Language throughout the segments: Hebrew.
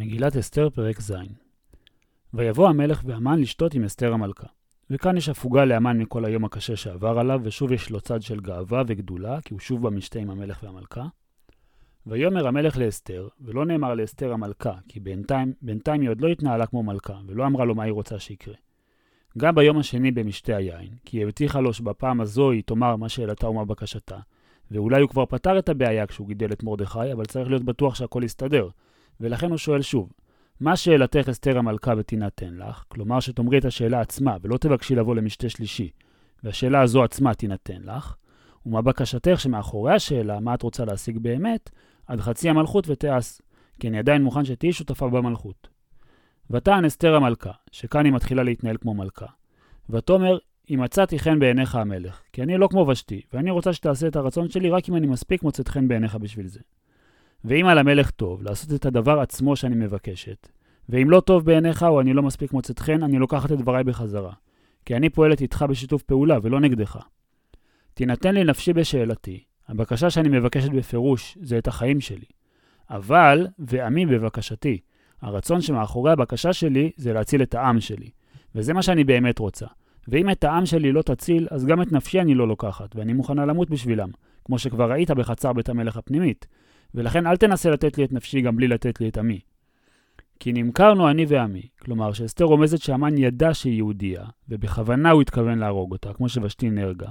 מגילת אסתר, פרק ז' ויבוא המלך והמן לשתות עם אסתר המלכה. וכאן יש הפוגה לאמן מכל היום הקשה שעבר עליו, ושוב יש לו צד של גאווה וגדולה, כי הוא שוב במשתה עם המלך והמלכה. ויאמר המלך לאסתר, ולא נאמר לאסתר המלכה, כי בינתיים, בינתיים היא עוד לא התנהלה כמו מלכה, ולא אמרה לו מה היא רוצה שיקרה. גם ביום השני במשתה היין, כי היא הבטיחה לו שבפעם הזו היא תאמר מה שאלתה ומה בקשתה, ואולי הוא כבר פתר את הבעיה כשהוא גידל את מרדכי, אבל צריך להיות בטוח שהכל יסתדר, ולכן הוא שואל שוב, מה שאלתך אסתר המלכה ותינתן לך, כלומר שתאמרי את השאלה עצמה ולא תבקשי לבוא למשתה שלישי, והשאלה הזו עצמה תינתן לך, ומה בקשתך שמאחורי השאלה, מה את רוצה להשיג באמת, עד חצי המלכות ותיעש, כי אני עדיין מוכן שתהיי שותפה במלכות. ותען אסתר המלכה, שכאן היא מתחילה להתנהל כמו מלכה. ותאמר, אם מצאתי חן בעיניך המלך, כי אני לא כמו ושתי, ואני רוצה שתעשה את הרצון שלי רק אם אני מספיק מוצאת חן בעיניך בשביל זה. ואם על המלך טוב, לעשות את הדבר עצמו שאני מבקשת, ואם לא טוב בעיניך או אני לא מספיק מוצאת חן, אני לוקחת את דבריי בחזרה. כי אני פועלת איתך בשיתוף פעולה ולא נגדך. תינתן לי נפשי בשאלתי, הבקשה שאני מבקשת בפירוש זה את החיים שלי. אבל, ועמי בבקשתי, הרצון שמאחורי הבקשה שלי זה להציל את העם שלי. וזה מה שאני באמת רוצה. ואם את העם שלי לא תציל, אז גם את נפשי אני לא לוקחת, ואני מוכנה למות בשבילם, כמו שכבר ראית בחצר בית המלך הפנימית. ולכן אל תנסה לתת לי את נפשי גם בלי לתת לי את עמי. כי נמכרנו אני ועמי, כלומר שאסתר רומזת שהמן ידע שהיא יהודייה, ובכוונה הוא התכוון להרוג אותה, כמו שוושתי נהרגה.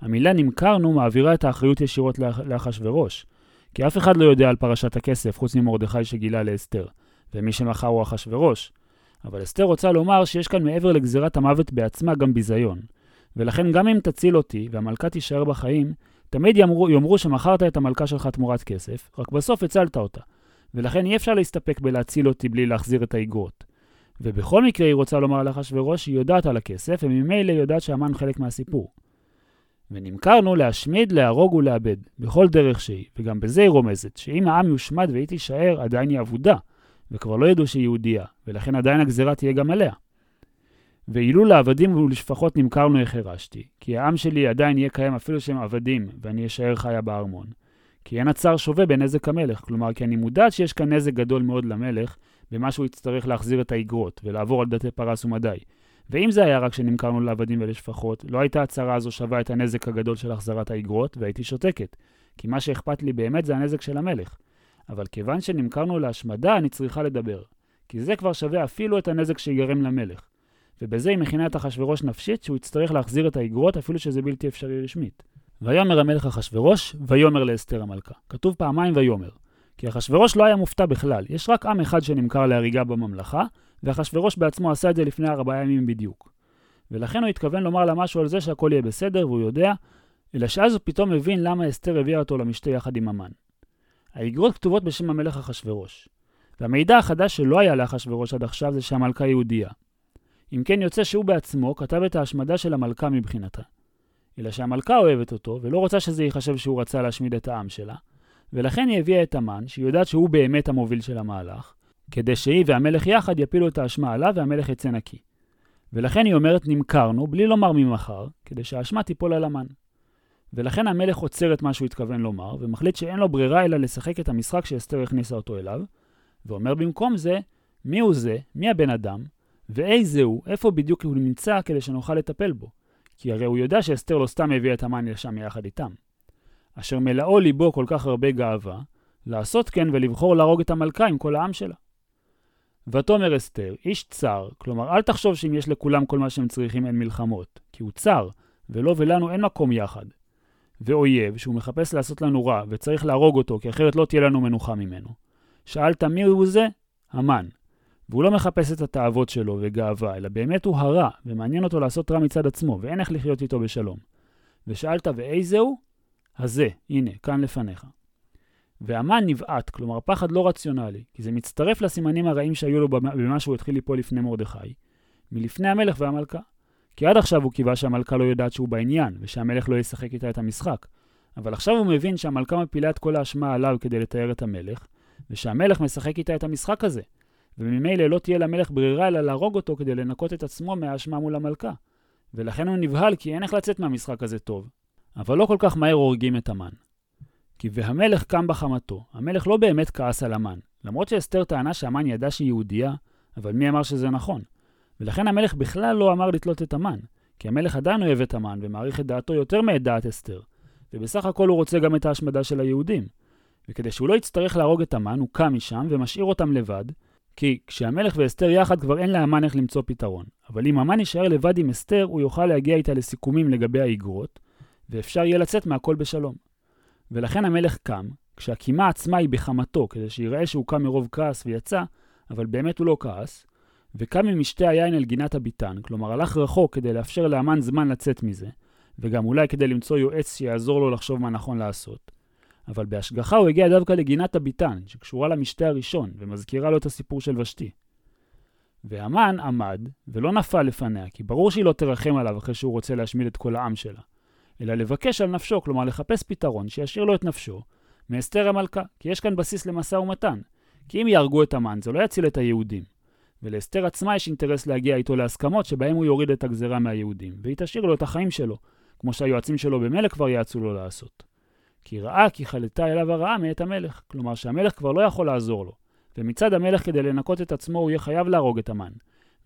המילה נמכרנו מעבירה את האחריות ישירות לאחשוורוש, כי אף אחד לא יודע על פרשת הכסף חוץ ממרדכי שגילה לאסתר, ומי שמכר הוא אחשוורוש. אבל אסתר רוצה לומר שיש כאן מעבר לגזירת המוות בעצמה גם ביזיון. ולכן גם אם תציל אותי והמלכה תישאר בחיים, תמיד יאמרו, יאמרו שמכרת את המלכה שלך תמורת כסף, רק בסוף הצלת אותה. ולכן אי אפשר להסתפק בלהציל אותי בלי להחזיר את האגרות. ובכל מקרה היא רוצה לומר לאחשוורוש שהיא יודעת על הכסף, וממילא יודעת שהמן חלק מהסיפור. ונמכרנו להשמיד, להרוג ולאבד, בכל דרך שהיא, וגם בזה היא רומזת, שאם העם יושמד והיא תישאר, עדיין היא אבודה, וכבר לא ידעו שהיא יהודייה, ולכן עדיין הגזירה תהיה גם עליה. ואילו לעבדים ולשפחות נמכרנו החרשתי, כי העם שלי עדיין יהיה קיים אפילו שהם עבדים, ואני אשאר חיה בארמון. כי אין הצער שווה בנזק המלך, כלומר, כי אני מודעת שיש כאן נזק גדול מאוד למלך, במה שהוא יצטרך להחזיר את האגרות, ולעבור על דתי פרס ומדי. ואם זה היה רק שנמכרנו לעבדים ולשפחות, לא הייתה הצהרה הזו שווה את הנזק הגדול של החזרת האגרות, והייתי שותקת. כי מה שאכפת לי באמת זה הנזק של המלך. אבל כיוון שנמכרנו להשמדה, אני צריכה לדבר. כי זה כבר שווה אפילו את הנזק שיגרם למלך. ובזה היא מכינה את אחשורוש נפשית שהוא יצטרך להחזיר את האגרות אפילו שזה בלתי אפשרי רשמית. ויאמר המלך אחשורוש, ויאמר לאסתר המלכה. כתוב פעמיים ויאמר. כי אחשורוש לא היה מופתע בכלל, יש רק עם אחד שנמכר להריגה בממלכה, ואחשורוש בעצמו עשה את זה לפני ארבעה ימים בדיוק. ולכן הוא התכוון לומר לה משהו על זה שהכל יהיה בסדר, והוא יודע, אלא שאז הוא פתאום מבין למה אסתר הביאה אותו למשתה יחד עם המן. האגרות כתובות בשם המלך אחשורוש. והמידע החדש שלא היה לאחשורוש עד עכשיו זה שהמלכה יהודייה. אם כן יוצא שהוא בעצמו כתב את ההשמדה של המלכה מבחינתה. אלא שהמלכה אוהבת אותו, ולא רוצה שזה ייחשב שהוא רצה להשמיד את העם שלה, ולכן היא הביאה את המן, שהיא יודעת שהוא באמת המוביל של המהלך, כדי שהיא והמלך יחד יפילו את האשמה עליו והמלך יצא נקי. ולכן היא אומרת נמכרנו, בלי לומר ממחר, כדי שהאשמה תיפול על המן. ולכן המלך עוצר את מה שהוא התכוון לומר, ומחליט שאין לו ברירה אלא לשחק את המשחק שאסתר הכניסה אותו אליו, ואומר במקום זה, מי הוא זה, מי הבן אדם, ואיזה הוא, איפה בדיוק הוא נמצא כדי שנוכל לטפל בו. כי הרי הוא יודע שאסתר לא סתם הביאה את המן לשם יחד איתם. אשר מלאו ליבו כל כך הרבה גאווה, לעשות כן ולבחור להרוג את המלכה עם כל העם שלה. ותאמר אסתר, איש צר, כלומר אל תחשוב שאם יש לכולם כל מה שהם צריכים אין מלחמות, כי הוא צר, ולו ולנו אין מקום יחד. ואויב, שהוא מחפש לעשות לנו רע, וצריך להרוג אותו, כי אחרת לא תהיה לנו מנוחה ממנו. שאלת מי הוא זה? המן. והוא לא מחפש את התאוות שלו וגאווה, אלא באמת הוא הרע, ומעניין אותו לעשות רע מצד עצמו, ואין איך לחיות איתו בשלום. ושאלת ואיזה הוא? הזה, הנה, כאן לפניך. והמן נבעט, כלומר פחד לא רציונלי, כי זה מצטרף לסימנים הרעים שהיו לו במה שהוא התחיל ליפול לפני מרדכי, מלפני המלך והמלכה. כי עד עכשיו הוא קיווה שהמלכה לא יודעת שהוא בעניין, ושהמלך לא ישחק איתה את המשחק. אבל עכשיו הוא מבין שהמלכה מפילה את כל האשמה עליו כדי לתאר את המלך, ושהמלך משחק איתה את המשחק הזה, וממילא לא תהיה למלך ברירה אלא להרוג אותו כדי לנקות את עצמו מהאשמה מול המלכה. ולכן הוא נבהל כי אין איך לצאת מהמשחק הזה טוב. אבל לא כל כך מהר הורגים את המן. כי והמלך קם בחמתו, המלך לא באמת כעס על המן, למרות שאסתר טענה שהמן ידע שהיא יהודייה, אבל מי אמר שזה נכון? ולכן המלך בכלל לא אמר לתלות את המן, כי המלך עדיין אוהב את המן ומעריך את דעתו יותר מאת דעת אסתר, ובסך הכל הוא רוצה גם את ההשמדה של היהודים. וכדי שהוא לא יצטרך להרוג את המן, הוא קם משם ומשאיר אותם לבד, כי כשהמלך ואסתר יחד כבר אין לאמן איך למצוא פתרון. אבל אם המן יישאר לבד עם אסתר, הוא יוכל להגיע איתה לסיכומים לגבי האיגרות, ואפשר יהיה לצאת מהכל בשלום. ולכן המלך קם, כשהקימה עצמה היא בחמתו, כדי שיראה שהוא קם מרוב כעס ויצא, אבל באמת הוא לא כעס, וקם ממשתה היין אל גינת הביתן, כלומר הלך רחוק כדי לאפשר לאמן זמן לצאת מזה, וגם אולי כדי למצוא יועץ שיעזור לו לחשוב מה נכון לעשות. אבל בהשגחה הוא הגיע דווקא לגינת הביתן, שקשורה למשתה הראשון, ומזכירה לו את הסיפור של ושתי. והמן עמד, ולא נפל לפניה, כי ברור שהיא לא תרחם עליו אחרי שהוא רוצה להשמיד את כל העם שלה, אלא לבקש על נפשו, כלומר לחפש פתרון שישאיר לו את נפשו, מאסתר המלכה, כי יש כאן בסיס למשא ומתן. כי אם יהרגו את המן, זה לא יציל את היהודים. ולאסתר עצמה יש אינטרס להגיע איתו להסכמות שבהם הוא יוריד את הגזרה מהיהודים, והיא תשאיר לו את החיים שלו, כמו שהיועצים שלו במלך כבר יעצו לו לעשות. כי ראה כי חלתה אליו הרעה מאת המלך, כלומר שהמלך כבר לא יכול לעזור לו, ומצד המלך כדי לנקות את עצמו הוא יהיה חייב להרוג את המן.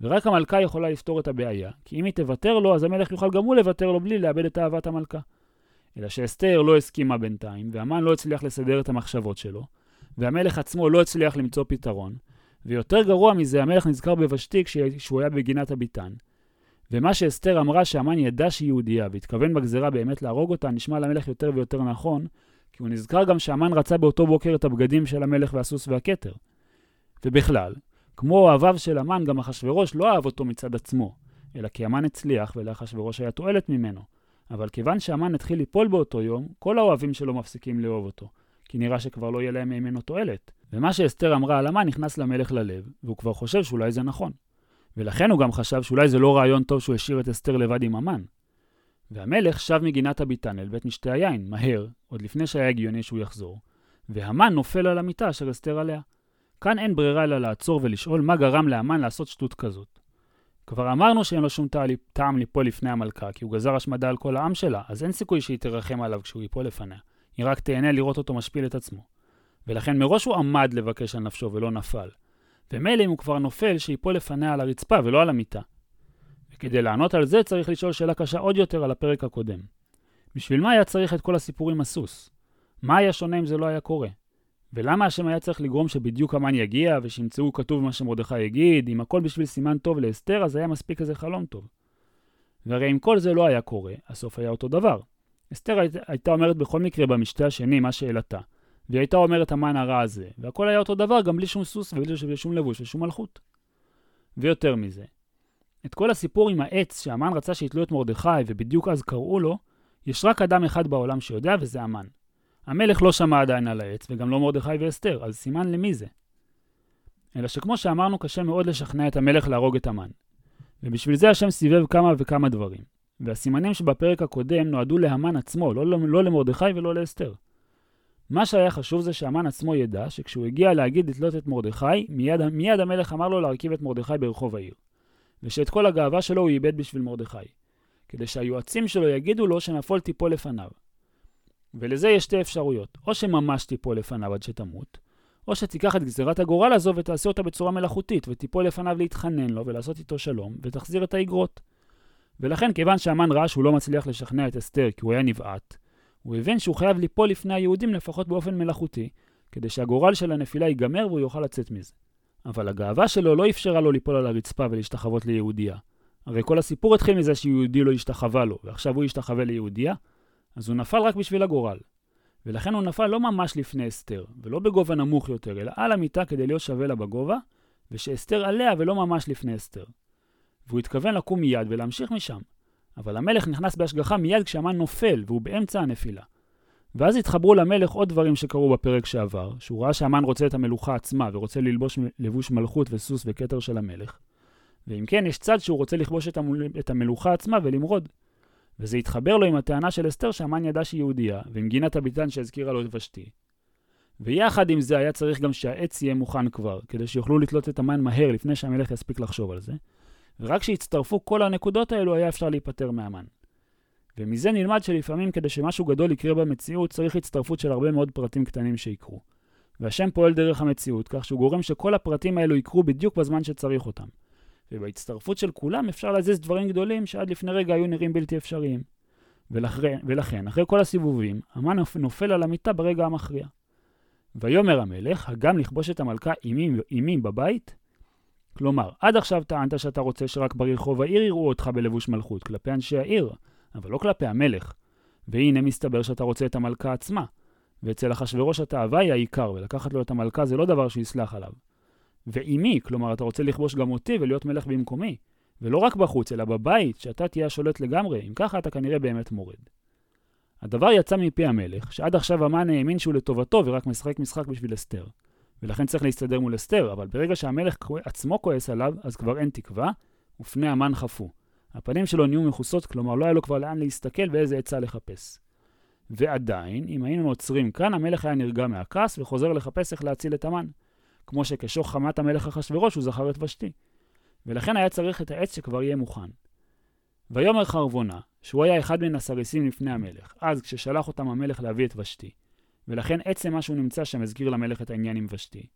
ורק המלכה יכולה לפתור את הבעיה, כי אם היא תוותר לו, אז המלך יוכל גם הוא לוותר לו בלי לאבד את אהבת המלכה. אלא שאסתר לא הסכימה בינתיים, והמן לא הצליח לסדר את המחשבות שלו, והמלך עצמו לא הצליח למצוא פתרון, ויותר גרוע מזה, המלך נזכר בבשתי כשהוא היה בגינת הביתן. ומה שאסתר אמרה שהמן ידע שהיא יהודייה, והתכוון בגזרה באמת להרוג אותה, נשמע למלך יותר ויותר נכון, כי הוא נזכר גם שהמן רצה באותו בוקר את הבגדים של המלך והסוס והכתר. ובכלל, כמו אוהביו של המן, גם אחשורוש לא אהב אותו מצד עצמו, אלא כי המן הצליח ולאחשורוש היה תועלת ממנו. אבל כיוון שהמן התחיל ליפול באותו יום, כל האוהבים שלו מפסיקים לאהוב אותו, כי נראה שכבר לא יהיה להם ממנו תועלת. ומה שאסתר אמרה על המן נכנס למלך ללב, והוא כבר חושב שאולי זה נכון. ולכן הוא גם חשב שאולי זה לא רעיון טוב שהוא השאיר את אסתר לבד עם המן. והמלך שב מגינת הביתן אל בית משתה היין, מהר, עוד לפני שהיה הגיוני שהוא יחזור, והמן נופל על המיטה אשר אסתר עליה. כאן אין ברירה אלא לעצור ולשאול מה גרם להמן לעשות שטות כזאת. כבר אמרנו שאין לו שום טעם ליפול לפני המלכה, כי הוא גזר השמדה על כל העם שלה, אז אין סיכוי שהיא תרחם עליו כשהוא ייפול לפניה. היא רק תהנה לראות אותו משפיל את עצמו. ולכן מראש הוא עמד לבקש על נפשו ולא נפל. ומילא אם הוא כבר נופל, שיפול לפניה על הרצפה ולא על המיטה. וכדי לענות על זה צריך לשאול שאלה קשה עוד יותר על הפרק הקודם. בשביל מה היה צריך את כל הסיפור עם הסוס? מה היה שונה אם זה לא היה קורה? ולמה השם היה צריך לגרום שבדיוק המן יגיע ושימצאו כתוב מה שמרדכי יגיד, אם הכל בשביל סימן טוב לאסתר, אז היה מספיק איזה חלום טוב. והרי אם כל זה לא היה קורה, הסוף היה אותו דבר. אסתר היית, הייתה אומרת בכל מקרה במשתה השני מה שאלתה, והיא הייתה אומרת המן הרע הזה, והכל היה אותו דבר גם בלי שום סוס ובלי שום לבוש ושום מלכות. ויותר מזה, את כל הסיפור עם העץ שהמן רצה שיתלו את מרדכי ובדיוק אז קראו לו, יש רק אדם אחד בעולם שיודע וזה המן. המלך לא שמע עדיין על העץ, וגם לא מרדכי ואסתר, אז סימן למי זה? אלא שכמו שאמרנו, קשה מאוד לשכנע את המלך להרוג את המן. ובשביל זה השם סיבב כמה וכמה דברים. והסימנים שבפרק הקודם נועדו להמן עצמו, לא, לא, לא למרדכי ולא לאסתר. מה שהיה חשוב זה שהמן עצמו ידע שכשהוא הגיע להגיד לתלות את מרדכי, מיד, מיד המלך אמר לו להרכיב את מרדכי ברחוב העיר. ושאת כל הגאווה שלו הוא איבד בשביל מרדכי. כדי שהיועצים שלו יגידו לו שנפול תיפול לפניו. ולזה יש שתי אפשרויות, או שממש תיפול לפניו עד שתמות, או שתיקח את גזירת הגורל הזו ותעשה אותה בצורה מלאכותית, ותיפול לפניו להתחנן לו ולעשות איתו שלום, ותחזיר את האגרות. ולכן, כיוון שהמן ראה שהוא לא מצליח לשכנע את אסתר כי הוא היה נבעט, הוא הבין שהוא חייב ליפול לפני היהודים לפחות באופן מלאכותי, כדי שהגורל של הנפילה ייגמר והוא יוכל לצאת מזה. אבל הגאווה שלו לא אפשרה לו ליפול על הרצפה ולהשתחוות ליהודייה. הרי כל הסיפור התחיל מזה שיהודי לא השתחווה לו, ועכשיו הוא השתחווה ליהודייה, אז הוא נפל רק בשביל הגורל. ולכן הוא נפל לא ממש לפני אסתר, ולא בגובה נמוך יותר, אלא על המיטה כדי להיות שווה לה בגובה, ושאסתר עליה ולא ממש לפני אסתר. והוא התכוון לקום מיד ולהמשיך משם. אבל המלך נכנס בהשגחה מיד כשהמן נופל, והוא באמצע הנפילה. ואז התחברו למלך עוד דברים שקרו בפרק שעבר, שהוא ראה שהמן רוצה את המלוכה עצמה ורוצה ללבוש לבוש מלכות וסוס וכתר של המלך. ואם כן, יש צד שהוא רוצה לכבוש את, המול... את המלוכה עצמה ולמרוד. וזה התחבר לו עם הטענה של אסתר שהמן ידע שהיא יהודייה, ועם גינת הביתן שהזכירה לו את ושתי. ויחד עם זה היה צריך גם שהעץ יהיה מוכן כבר, כדי שיוכלו לתלות את המן מהר לפני שהמלך יספיק לחשוב על זה, ורק כשיצטרפו כל הנקודות האלו היה אפשר להיפטר מהמן. ומזה נלמד שלפעמים כדי שמשהו גדול יקרה במציאות צריך הצטרפות של הרבה מאוד פרטים קטנים שיקרו. והשם פועל דרך המציאות, כך שהוא גורם שכל הפרטים האלו יקרו בדיוק בזמן שצריך אותם. ובהצטרפות של כולם אפשר להזיז דברים גדולים שעד לפני רגע היו נראים בלתי אפשריים. ולכן, ולכן אחרי כל הסיבובים, המן נופל על המיטה ברגע המכריע. ויאמר המלך, הגם לכבוש את המלכה עמי בבית? כלומר, עד עכשיו טענת שאתה רוצה שרק ברחוב העיר יראו אותך בלבוש מלכות, כלפי אנשי העיר, אבל לא כלפי המלך. והנה מסתבר שאתה רוצה את המלכה עצמה. ואצל אחשורוש התאווה היא העיקר, ולקחת לו את המלכה זה לא דבר שיסלח עליו. ועימי, כלומר אתה רוצה לכבוש גם אותי ולהיות מלך במקומי. ולא רק בחוץ, אלא בבית, שאתה תהיה השולט לגמרי, אם ככה אתה כנראה באמת מורד. הדבר יצא מפי המלך, שעד עכשיו המן האמין שהוא לטובתו ורק משחק משחק בשביל אסתר. ולכן צריך להסתדר מול אסתר, אבל ברגע שהמלך עצמו כועס עליו, אז כבר אין תקווה, ופני המן חפו. הפנים שלו נהיו מכוסות, כלומר לא היה לו כבר לאן להסתכל ואיזה עצה לחפש. ועדיין, אם היינו עוצרים כאן, המלך היה נרגע מהכעס וחוזר לחפש איך להציל את המן. כמו שכשוך חמת המלך אחשורוש הוא זכר את ושתי. ולכן היה צריך את העץ שכבר יהיה מוכן. ויאמר חרבונה, שהוא היה אחד מן הסריסים לפני המלך, אז כששלח אותם המלך להביא את ושתי. ולכן עצם מה שהוא נמצא שם הזכיר למלך את העניין עם ושתי.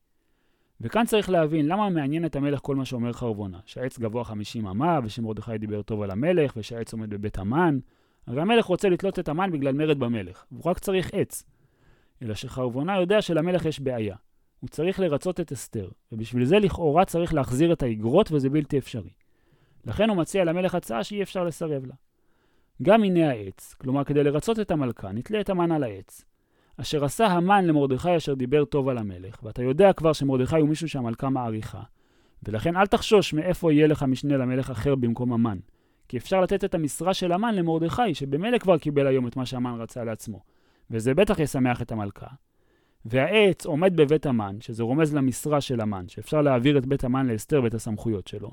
וכאן צריך להבין למה מעניין את המלך כל מה שאומר חרבונה, שהעץ גבוה 50 אמה, ושמרדכי דיבר טוב על המלך, ושהעץ עומד בבית המן. הרי המלך רוצה לתלות את המן בגלל מרד במלך, והוא רק צריך עץ. אלא שחרבונה יודע שלמלך יש בעיה. הוא צריך לרצות את אסתר, ובשביל זה לכאורה צריך להחזיר את האגרות וזה בלתי אפשרי. לכן הוא מציע למלך הצעה שאי אפשר לסרב לה. גם הנה העץ, כלומר כדי לרצות את המלכה, נתלה את המן על העץ. אשר עשה המן למרדכי אשר דיבר טוב על המלך, ואתה יודע כבר שמרדכי הוא מישהו שהמלכה מעריכה, ולכן אל תחשוש מאיפה יהיה לך משנה למלך אחר במקום המן. כי אפשר לתת את המשרה של המן למרדכי, שבמילא כבר קיבל היום את מה שהמן רצה לעצמו, וזה בטח ישמח את המלכה. והעץ עומד בבית המן, שזה רומז למשרה של המן, שאפשר להעביר את בית המן לאסתר ואת הסמכויות שלו.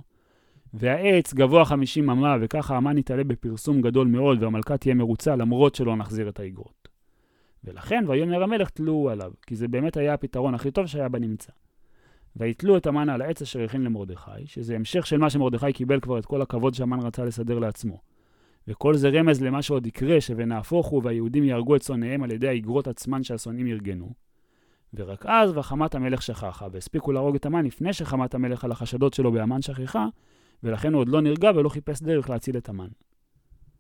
והעץ גבוה 50 אמה, וככה המן יתעלה בפרסום גדול מאוד, והמלכה תהיה מרוצה למרות שלא נחזיר את האגרות. ולכן ויאמר המלך תלו עליו, כי זה באמת היה הפתרון הכי טוב שהיה בנמצא. ויתלו את המן על העץ אשר הכין למרדכי, שזה המשך של מה שמרדכי קיבל כבר את כל הכבוד שהמן רצה לסדר לעצמו. וכל זה רמז למה שעוד יקרה, שבנהפוך הוא והיהודים יהרגו את שונאיהם על ידי האגרות עצמן שהשונאים ארגנו. ורק אז וחמת המלך שכחה, והספיקו להרוג את המן לפני שחמת המלך על החשדות שלו בהמן שכחה, ולכן הוא עוד לא נרגע ולא חיפש דרך להציל את המן.